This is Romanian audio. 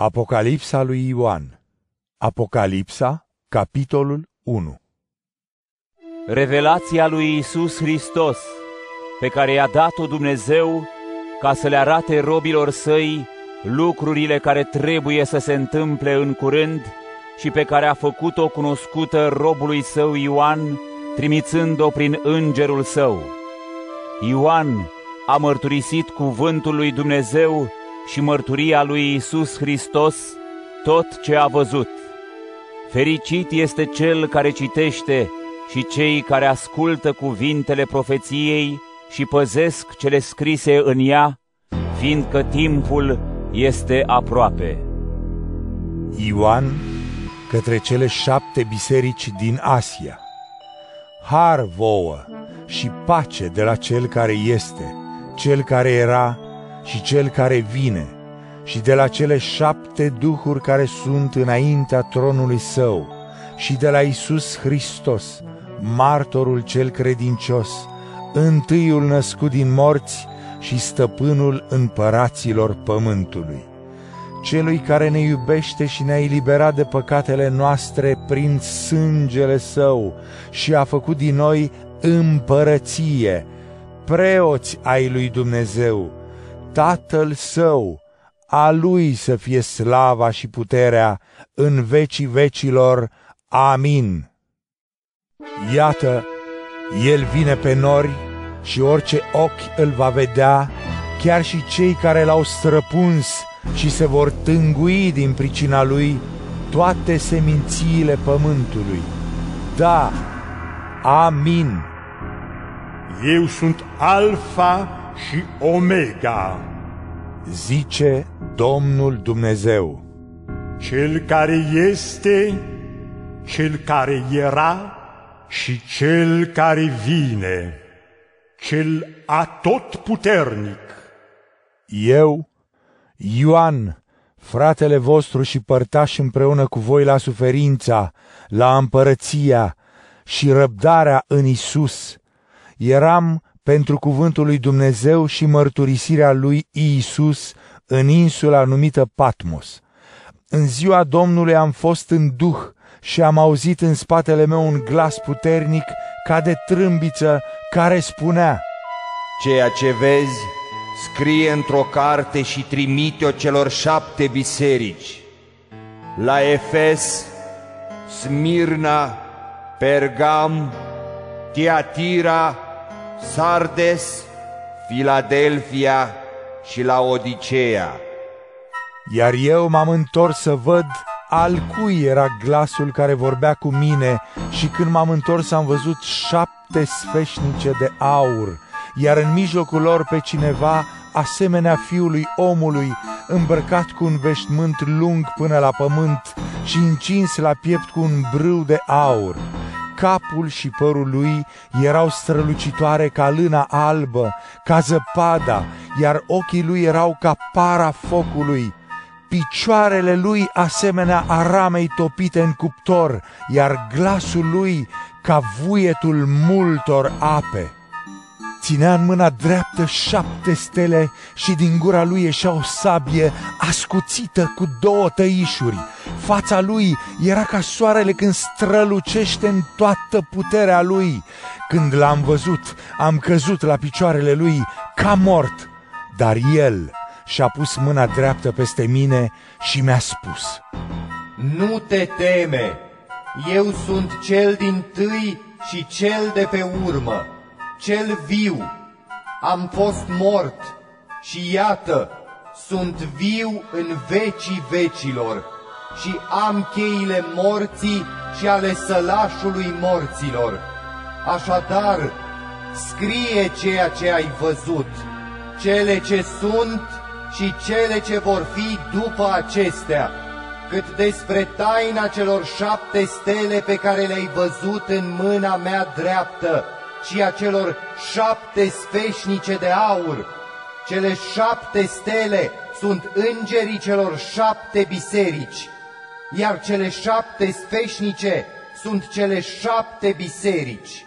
Apocalipsa lui Ioan Apocalipsa, capitolul 1 Revelația lui Isus Hristos, pe care i-a dat-o Dumnezeu ca să le arate robilor săi lucrurile care trebuie să se întâmple în curând și pe care a făcut-o cunoscută robului său Ioan, trimițând-o prin îngerul său. Ioan a mărturisit cuvântul lui Dumnezeu și mărturia lui Isus Hristos tot ce a văzut. Fericit este cel care citește și cei care ascultă cuvintele profeției și păzesc cele scrise în ea, fiindcă timpul este aproape. Ioan către cele șapte biserici din Asia. Har vouă și pace de la cel care este, cel care era și cel care vine, și de la cele șapte duhuri care sunt înaintea tronului său, și de la Isus Hristos, martorul cel credincios, întâiul născut din morți și stăpânul împăraților pământului. Celui care ne iubește și ne-a eliberat de păcatele noastre prin sângele său și a făcut din noi împărăție, preoți ai lui Dumnezeu, Tatăl Său, a Lui să fie slava și puterea în vecii vecilor. Amin. Iată, El vine pe nori și orice ochi îl va vedea, chiar și cei care l-au străpuns și se vor tângui din pricina Lui toate semințiile pământului. Da, amin. Eu sunt Alfa și Omega, zice Domnul Dumnezeu. Cel care este, cel care era și cel care vine, cel atotputernic. Eu, Ioan, fratele vostru și părtaș împreună cu voi la suferința, la împărăția și răbdarea în Isus, eram pentru cuvântul lui Dumnezeu și mărturisirea lui Iisus în insula numită Patmos. În ziua Domnului am fost în duh și am auzit în spatele meu un glas puternic ca de trâmbiță care spunea Ceea ce vezi, scrie într-o carte și trimite-o celor șapte biserici. La Efes, Smirna, Pergam, Tiatira, Sardes, Filadelfia și la Odiceea. Iar eu m-am întors să văd al cui era glasul care vorbea cu mine și când m-am întors am văzut șapte sfeșnice de aur, iar în mijlocul lor pe cineva asemenea fiului omului, îmbrăcat cu un veșmânt lung până la pământ și încins la piept cu un brâu de aur capul și părul lui erau strălucitoare ca lâna albă, ca zăpada, iar ochii lui erau ca para focului. Picioarele lui asemenea aramei topite în cuptor, iar glasul lui ca vuietul multor ape. Ținea în mâna dreaptă șapte stele și din gura lui ieșea o sabie ascuțită cu două tăișuri. Fața lui era ca soarele când strălucește în toată puterea lui. Când l-am văzut, am căzut la picioarele lui ca mort, dar el și-a pus mâna dreaptă peste mine și mi-a spus Nu te teme, eu sunt cel din tâi și cel de pe urmă cel viu, am fost mort și iată, sunt viu în vecii vecilor și am cheile morții și ale sălașului morților. Așadar, scrie ceea ce ai văzut, cele ce sunt și cele ce vor fi după acestea, cât despre taina celor șapte stele pe care le-ai văzut în mâna mea dreaptă, și a celor șapte sfeșnice de aur. Cele șapte stele sunt îngerii celor șapte biserici, iar cele șapte sfeșnice sunt cele șapte biserici.